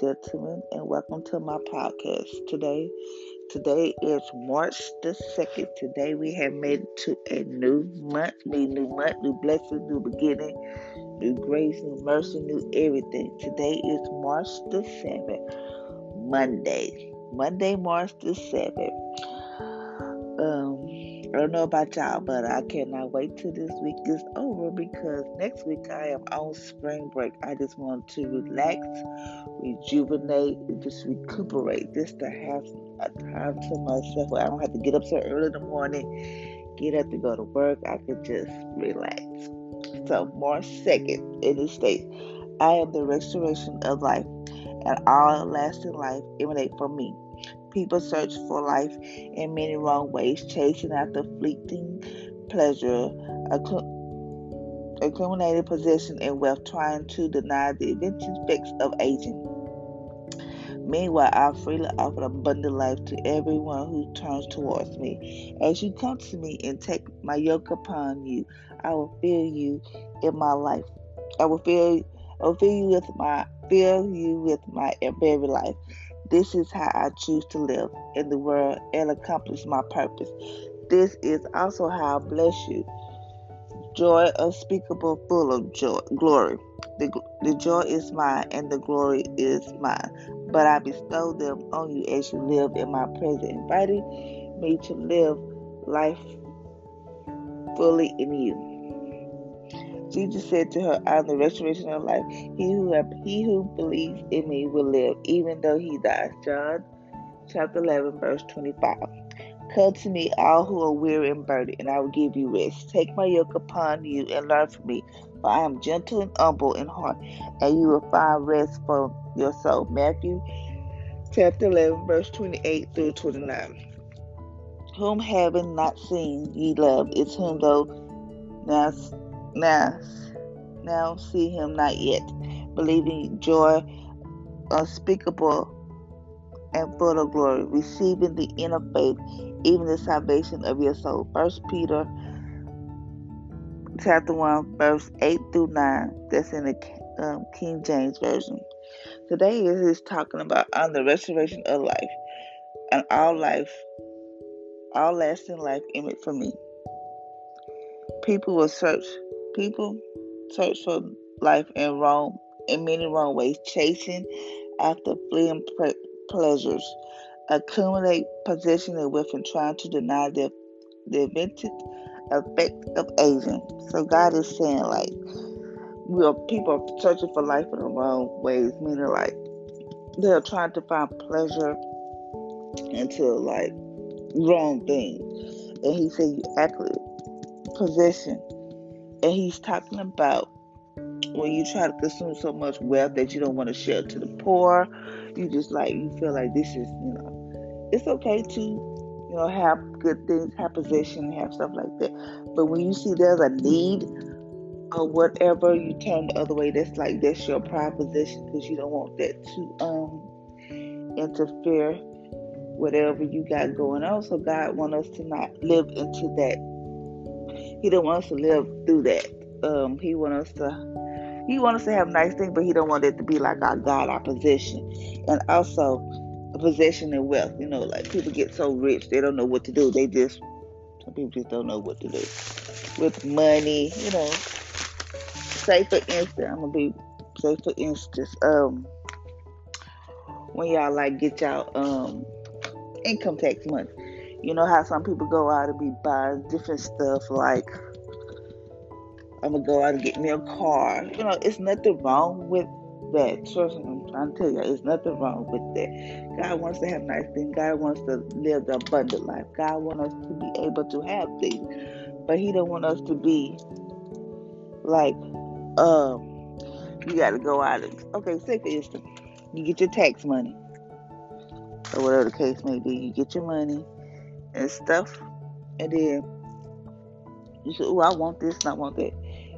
gentlemen, and welcome to my podcast today. Today is March the 2nd. Today we have made it to a new month, new, new month, new blessing, new beginning, new grace, new mercy, new everything. Today is March the 7th, Monday. Monday, March the 7th. I don't know about y'all, but I cannot wait till this week is over because next week I am on spring break. I just want to relax, rejuvenate, just recuperate, just to have a uh, time to myself where I don't have to get up so early in the morning, get up to go to work. I could just relax. So, March 2nd in the state, I am the restoration of life, and all lasting life emanate from me. People search for life in many wrong ways, chasing after fleeting pleasure, accumulating possession and wealth, trying to deny the eventual effects of aging. Meanwhile, I freely offer abundant life to everyone who turns towards me. As you come to me and take my yoke upon you, I will fill you in my life. I will fill, I will fill you with my fill you with my very life. This is how I choose to live in the world and accomplish my purpose. This is also how I bless you. Joy unspeakable, full of joy, glory. The, the joy is mine and the glory is mine. But I bestow them on you as you live in my presence, inviting me to live life fully in you. Jesus said to her, I am the restoration of life. He who have, he who believes in me will live, even though he dies. John chapter 11, verse 25. Come to me, all who are weary and burdened, and I will give you rest. Take my yoke upon you and learn from me, for I am gentle and humble in heart, and you will find rest for your soul. Matthew chapter 11, verse 28 through 29. Whom having not seen ye love, is whom though now now, now see him not yet, believing joy unspeakable and full of glory, receiving the inner faith, even the salvation of your soul. First Peter chapter 1, verse 8 through 9. That's in the um, King James Version. Today is talking about on the restoration of life and all life, all lasting life in it for me. People will search People search for life in wrong, in many wrong ways, chasing after fleeting pre- pleasures, accumulate possession and wealth, and trying to deny the the invented effect of aging. So God is saying, like, we are people are searching for life in the wrong ways, meaning like they're trying to find pleasure into like wrong things. And He said, you actually possession and he's talking about when you try to consume so much wealth that you don't want to share to the poor, you just like you feel like this is, you know, it's okay to, you know, have good things, have possession, have stuff like that. But when you see there's a need or whatever, you turn the other way. That's like that's your pride position because you don't want that to um interfere whatever you got going on. So God want us to not live into that he don't want us to live through that. Um, he want us to he want us to have nice things, but he don't want it to be like our God, our position, And also a possession and wealth. You know, like people get so rich they don't know what to do. They just some people just don't know what to do. With money, you know. Say for instance, I'm gonna be say for instance, um when y'all like get y'all um income tax money you know how some people go out and be buying different stuff like I'm gonna go out and get me a car. You know, it's nothing wrong with that. Trust me, I'm trying to tell you, it's nothing wrong with that. God wants to have nice things. God wants to live the abundant life. God wants us to be able to have things, but He don't want us to be like, um, you got to go out and okay. Say for instance, you get your tax money, or whatever the case may be. You get your money and stuff. And then you say, oh, I want this and I want that.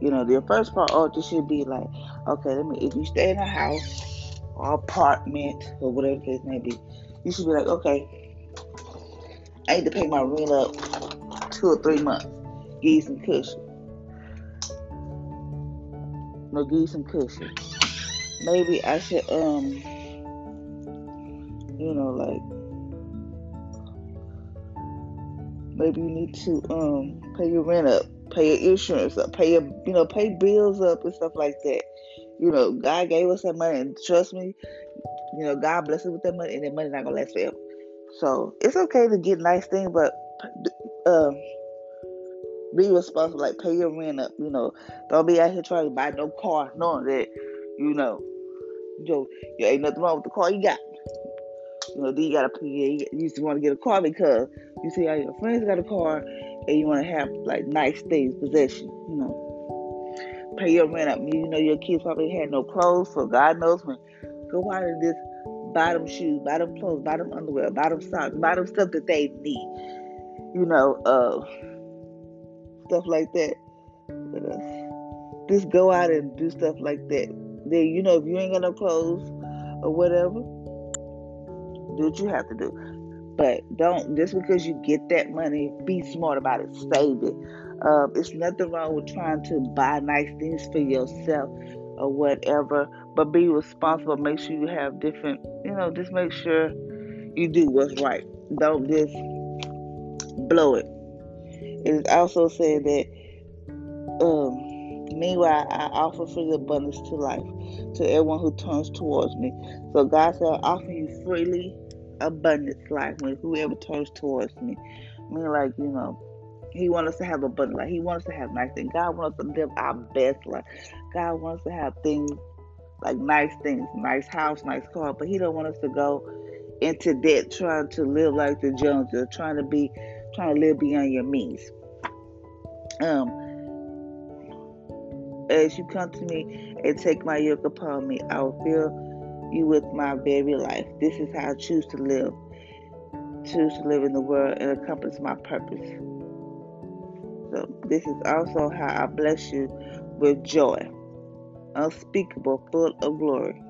You know, the first priority should be like, okay, let me, if you stay in a house or apartment or whatever the case may be, you should be like, okay, I need to pay my rent up two or three months. Give some cushion. No, give some cushion. maybe I should um you know like maybe you need to um pay your rent up, pay your insurance up, pay your you know pay bills up and stuff like that. You know, God gave us that money, and trust me, you know, God bless us with that money, and that money not gonna last forever. So it's okay to get nice things, but um, be responsible. Like pay your rent up. You know, don't be out here trying to buy no car, knowing that you know, you know, you ain't nothing wrong with the car you got. You know, then you gotta you used to want to get a car because you see how your friends got a car, and you want to have like nice things, possession. You know, pay your rent up. You know, your kids probably had no clothes, so God knows when. Go out just buy them shoes, them clothes, them underwear, them socks, them stuff that they need. You know, uh, stuff like that. But, uh, just go out and do stuff like that. Then you know if you ain't got no clothes or whatever, do what you have to do. But don't just because you get that money, be smart about it, save it. Uh, it's nothing wrong with trying to buy nice things for yourself or whatever, but be responsible. Make sure you have different, you know, just make sure you do what's right. Don't just blow it. It is also said that, um, meanwhile, I offer free abundance to life to everyone who turns towards me. So God said, I offer you freely abundance life when whoever turns towards me. I mean, like, you know, he wants us to have abundant life. He wants us to have nice things. God wants us to live our best life. God wants us to have things like nice things, nice house, nice car, but He don't want us to go into debt trying to live like the Joneses, trying to be, trying to live beyond your means. Um, as you come to me and take my yoke upon me, I will fill you with my very life. This is how I choose to live. Choose to live in the world and accomplish my purpose. So this is also how I bless you with joy, unspeakable, full of glory.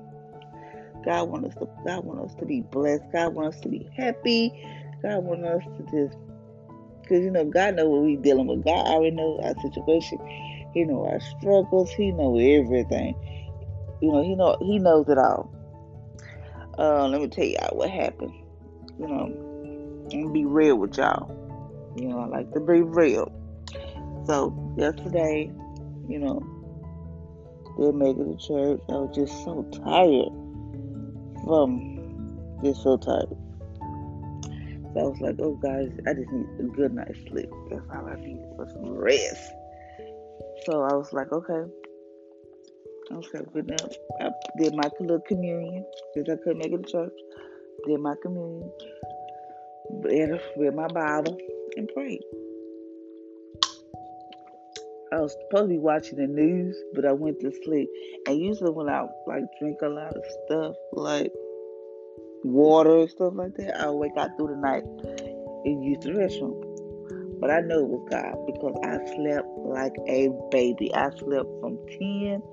God wants us to God wants us to be blessed. God wants us to be happy. God wants us to just because you know God knows what we're dealing with. God already knows our situation. He knows our struggles. He knows everything. You know, he know he knows it all. Uh, let me tell y'all what happened. You know, and be real with y'all. You know, I like to be real. So yesterday, you know, didn't make it to church. I was just so tired from just so tired. So I was like, oh guys, I just need a good night's sleep. That's all I need was some rest. So I was like, okay. Okay, good now. I did my little communion because I couldn't make it to church. Did my communion. Read, read my Bible and prayed. I was supposed to be watching the news, but I went to sleep. And usually when I like drink a lot of stuff like water and stuff like that, I'll wake up through the night and use the restroom. But I know it was God because I slept like a baby. I slept from 10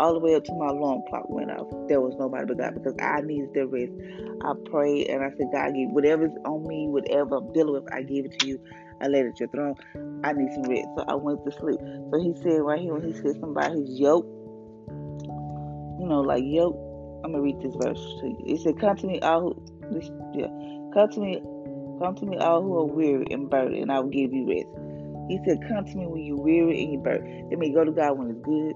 all the way up to my alarm clock went off. There was nobody but God because I needed the rest. I prayed and I said, God, give whatever's on me, whatever I'm dealing with, I give it to you. I laid it at your throne. I need some rest. So I went to sleep. So he said right here when he said somebody who's yoked, you know, like yoke. I'm gonna read this verse to you. It said, Come to me all who this yeah. Come to me come to me all who are weary and burdened, and I will give you rest. He said, Come to me when you're weary and you're burdened. Let me go to God when it's good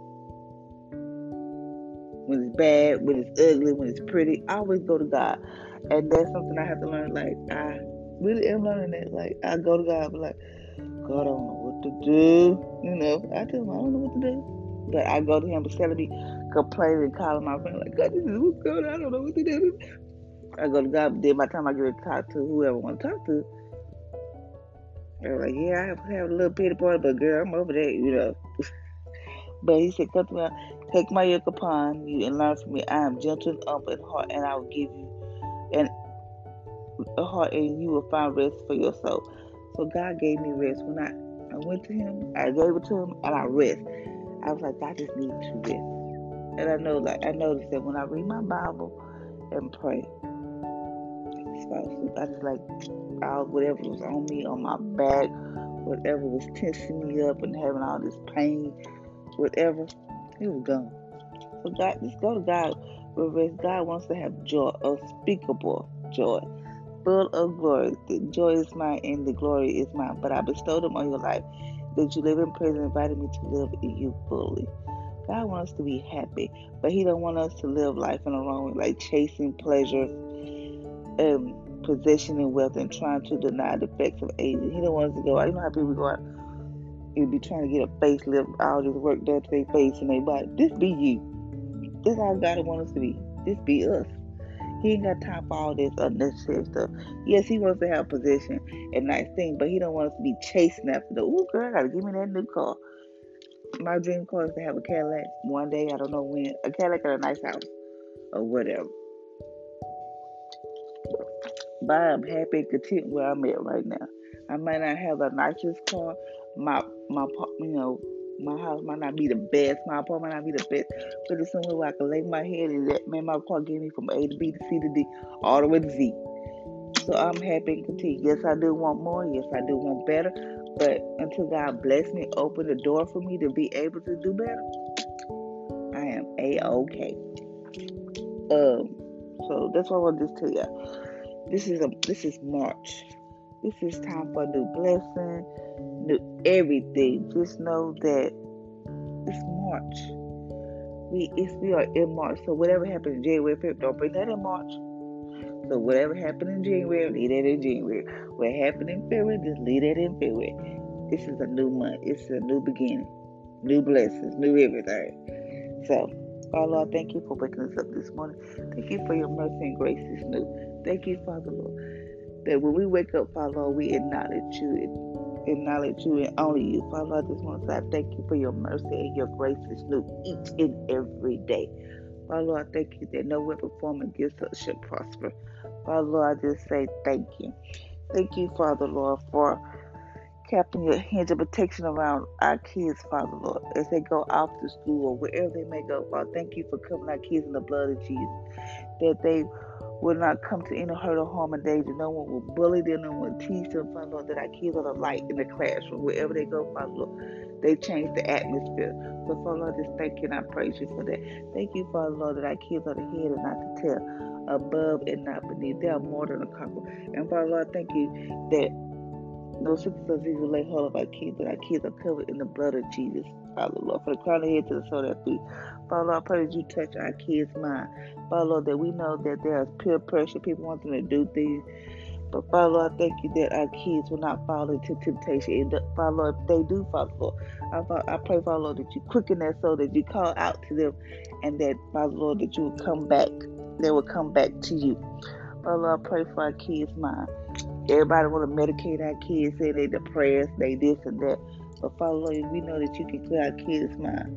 when it's bad, when it's ugly, when it's pretty. I always go to God. And that's something I have to learn. Like, I really am learning that. Like, I go to God, but like, God, I don't know what to do. You know, I tell him, I don't know what to do. But I go to him instead of me complaining and calling my friend, like, God, this is what's going on. I don't know what to do. I go to God, then by the time I get to talk to whoever I want to talk to, they're like, yeah, I have, have a little pity party, but girl, I'm over that, you know. But he said, come to me. Take my yoke upon you and learn from me. I am gentle and humble in heart, and I will give you an, a heart, and you will find rest for your soul. So God gave me rest when I, I went to Him. I gave it to Him, and I rest. I was like, I just need to rest. And I know, like I noticed that when I read my Bible and pray, I just like all whatever was on me, on my back, whatever was tensing me up and having all this pain, whatever it was gone. So God, just go to God rest. God wants to have joy, unspeakable joy, full of glory. The joy is mine and the glory is mine. But I bestowed them on your life that you live in prison, invited me to live in you fully. God wants us to be happy, but He don't want us to live life in a wrong way, like chasing pleasure, and possession and wealth, and trying to deny the effects of aging. He don't want us to go out. You know how people go out and be trying to get a facelift, all this work done to their face and their body. This be you. This all God wants us to be. This be us. He ain't got time for all this unnecessary stuff. Yes, he wants to have position and nice things, but he don't want us to be chasing after the. Ooh, girl, I gotta give me that new car. My dream car is to have a Cadillac one day. I don't know when. A Cadillac or a nice house or whatever. But I'm happy and content where I'm at right now. I might not have the nicest car. My my you know my house might not be the best. My apartment might not be the best. But it's somewhere where I can lay my head and let man my car get me from A to B to C to D all the way to Z. So I'm happy and content. Yes, I do want more. Yes, I do want better. But until God bless me, open the door for me to be able to do better, I am a okay. Um, so that's what I want to just tell you. This is a this is March. This is time for new blessing, new everything. Just know that it's March. We it's we are in March. So whatever happened in January, February, don't bring that in March. So whatever happened in January, leave that in January. What happened in February, just leave that in February. This is a new month. It's a new beginning. New blessings, new everything. So, Father Lord, thank you for waking us up this morning. Thank you for your mercy and grace is new. Thank you, Father Lord, that when we wake up, Father Lord, we acknowledge you, acknowledge you and only you. Father Lord, this morning, I thank you for your mercy and your grace is new each and every day. Father Lord, I thank you that no weapon formed against us should prosper. Father Lord, I just say thank you. Thank you, Father Lord, for capping your hands of protection around our kids, Father Lord, as they go off to school or wherever they may go. Father, thank you for covering our kids in the blood of Jesus. That they will not come to any hurt or harm or danger. No one will bully them, no one will teach them, Father Lord, that our kids are the light in the classroom. Wherever they go, Father Lord, they change the atmosphere. So, Father Lord, just thank you and I praise you for that. Thank you, Father Lord, that our kids are the head and not the tail above and not beneath. They are more than a couple. And Father Lord, thank you that no sickness or disease lay hold of our kids, that our kids are covered in the blood of Jesus. Father Lord, from the crown of their head to the sole of their feet. Father I pray that you touch our kids' mind. Father Lord, that we know that there is peer pressure, people want them to do things. But Father Lord, I thank you that our kids will not fall into temptation. And uh, Father Lord, if they do, Father Lord, I, I pray, Father Lord, that you quicken that so that you call out to them and that, Father Lord, that you will come back they will come back to you. But Lord, I pray for our kids' mind. Everybody want to medicate our kids, say they depressed, they this and that. But Father Lord, we know that you can clear our kids' mind.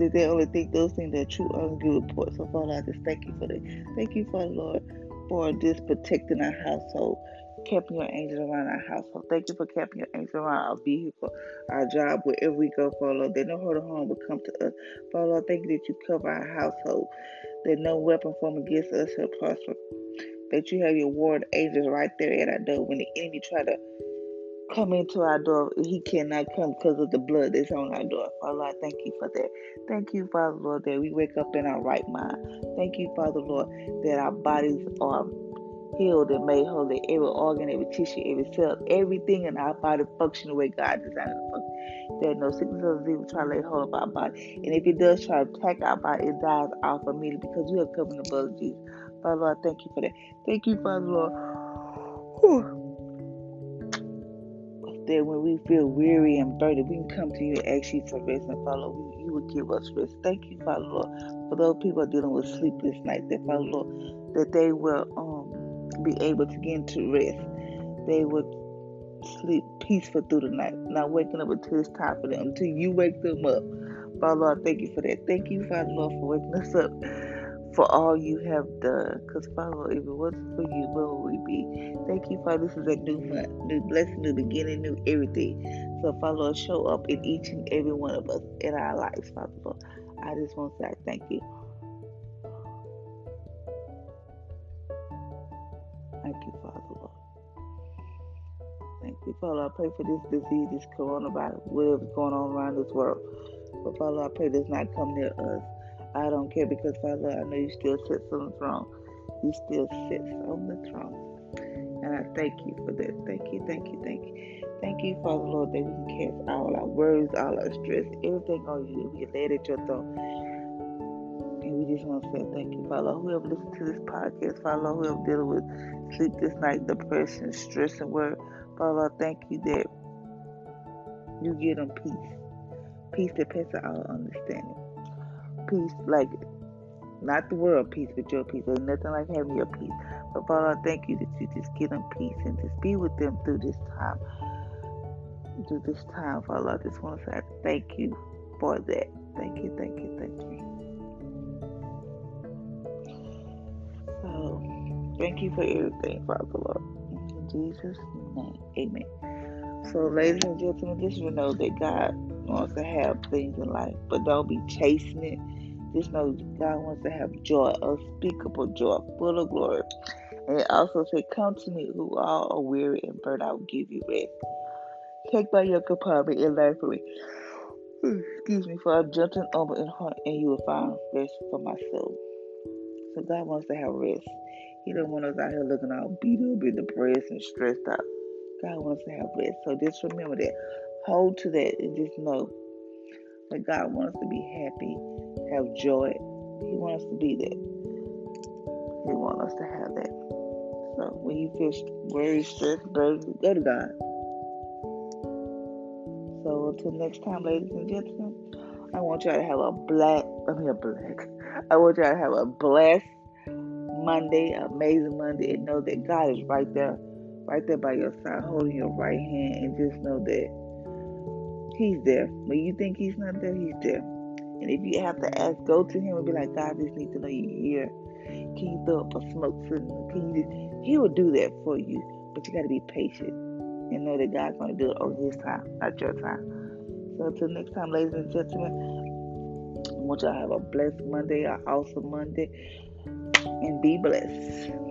That they only think those things are true and good reports. So Father, I just thank you for that. Thank you, Father Lord, for just protecting our household keeping your angels around our household. Thank you for keeping your angels around our vehicle, our job, wherever we go, Father Lord. That no hurt or harm will come to us. Father Lord, thank you that you cover our household that no weapon formed against us shall prosper. That you have your ward angels right there at our door when the enemy try to come into our door, he cannot come because of the blood that's on our door. Father Lord, thank you for that. Thank you, Father Lord, that we wake up in our right mind. Thank you, Father Lord, that our bodies are healed and made whole, that every organ, every tissue, every cell, everything in our body function the way God designed it to function. There no sickness or disease will try to lay hold of our body. And if it does try to attack our body, it dies off immediately because we are covered in the blood of Jesus. Father Lord, thank you for that. Thank you, Father Lord. Whew. That when we feel weary and burdened, we can come to you and ask you for rest and follow. You will give us rest. Thank you, Father Lord, for those people dealing with sleepless nights. That Father Lord, that they will um, be able to get into rest. They will sleep peaceful through the night, not waking up until it's time for them, until you wake them up. Father Lord, thank you for that. Thank you, Father Lord, for waking us up for all you have done. Because, Father if it wasn't for you, where would we be? Thank you, Father. This is a new month, new blessing, new beginning, new everything. So, Father show up in each and every one of us in our lives, Father. I just want to say thank you. Thank you, Father Lord. Thank you, Father. I pray for this disease, this coronavirus, whatever's going on around this world. But Father, I pray does not come near us. I don't care because Father, I know you still sit on the throne. You still sit on the throne. And I thank you for that. Thank you, thank you, thank you. Thank you, Father Lord, that we can cast all our worries, all our stress, everything on you. We lay it at your throne. And we just want to say thank you, Father. Whoever listens to this podcast, Father, whoever dealing with sleep this night, depression, stress, and worry, Father, thank you that you give them peace. Peace that passes all understanding. Peace like not the world peace, but your peace. Ain't nothing like having your peace. But Father, I thank you that you just give them peace and just be with them through this time. Through this time, Father, I just want to say thank you for that. Thank you, thank you, thank you. So, thank you for everything, Father Lord. In Jesus' name, amen. So, ladies and gentlemen, just you know that God wants to have things in life, but don't be chasing it just know God wants to have joy, unspeakable joy, full of glory. And it also said, Come to me who all are weary and burnt out, give you rest. Take by your upon and learn from me. Excuse me, for I'm gentle and humble in heart, and you will find rest for my soul. So God wants to have rest. He don't want us out here looking all beat up and depressed and stressed out. God wants to have rest. So just remember that. Hold to that and just know that God wants us to be happy have joy. He wants us to be there. He wants us to have that. So when you feel worried, stressed, burdened, go to God. So until next time, ladies and gentlemen, I want y'all to have a black, I mean a black, I want y'all to have a blessed Monday, amazing Monday, and know that God is right there, right there by your side, holding your right hand, and just know that He's there. When you think He's not there, He's there. And if you have to ask, go to him and be like, God, I just need to know you're here. Can you throw up a smoke signal? Can you just, he will do that for you. But you got to be patient and know that God's going to do it on his time, not your time. So until next time, ladies and gentlemen, I want y'all to have a blessed Monday, an awesome Monday, and be blessed.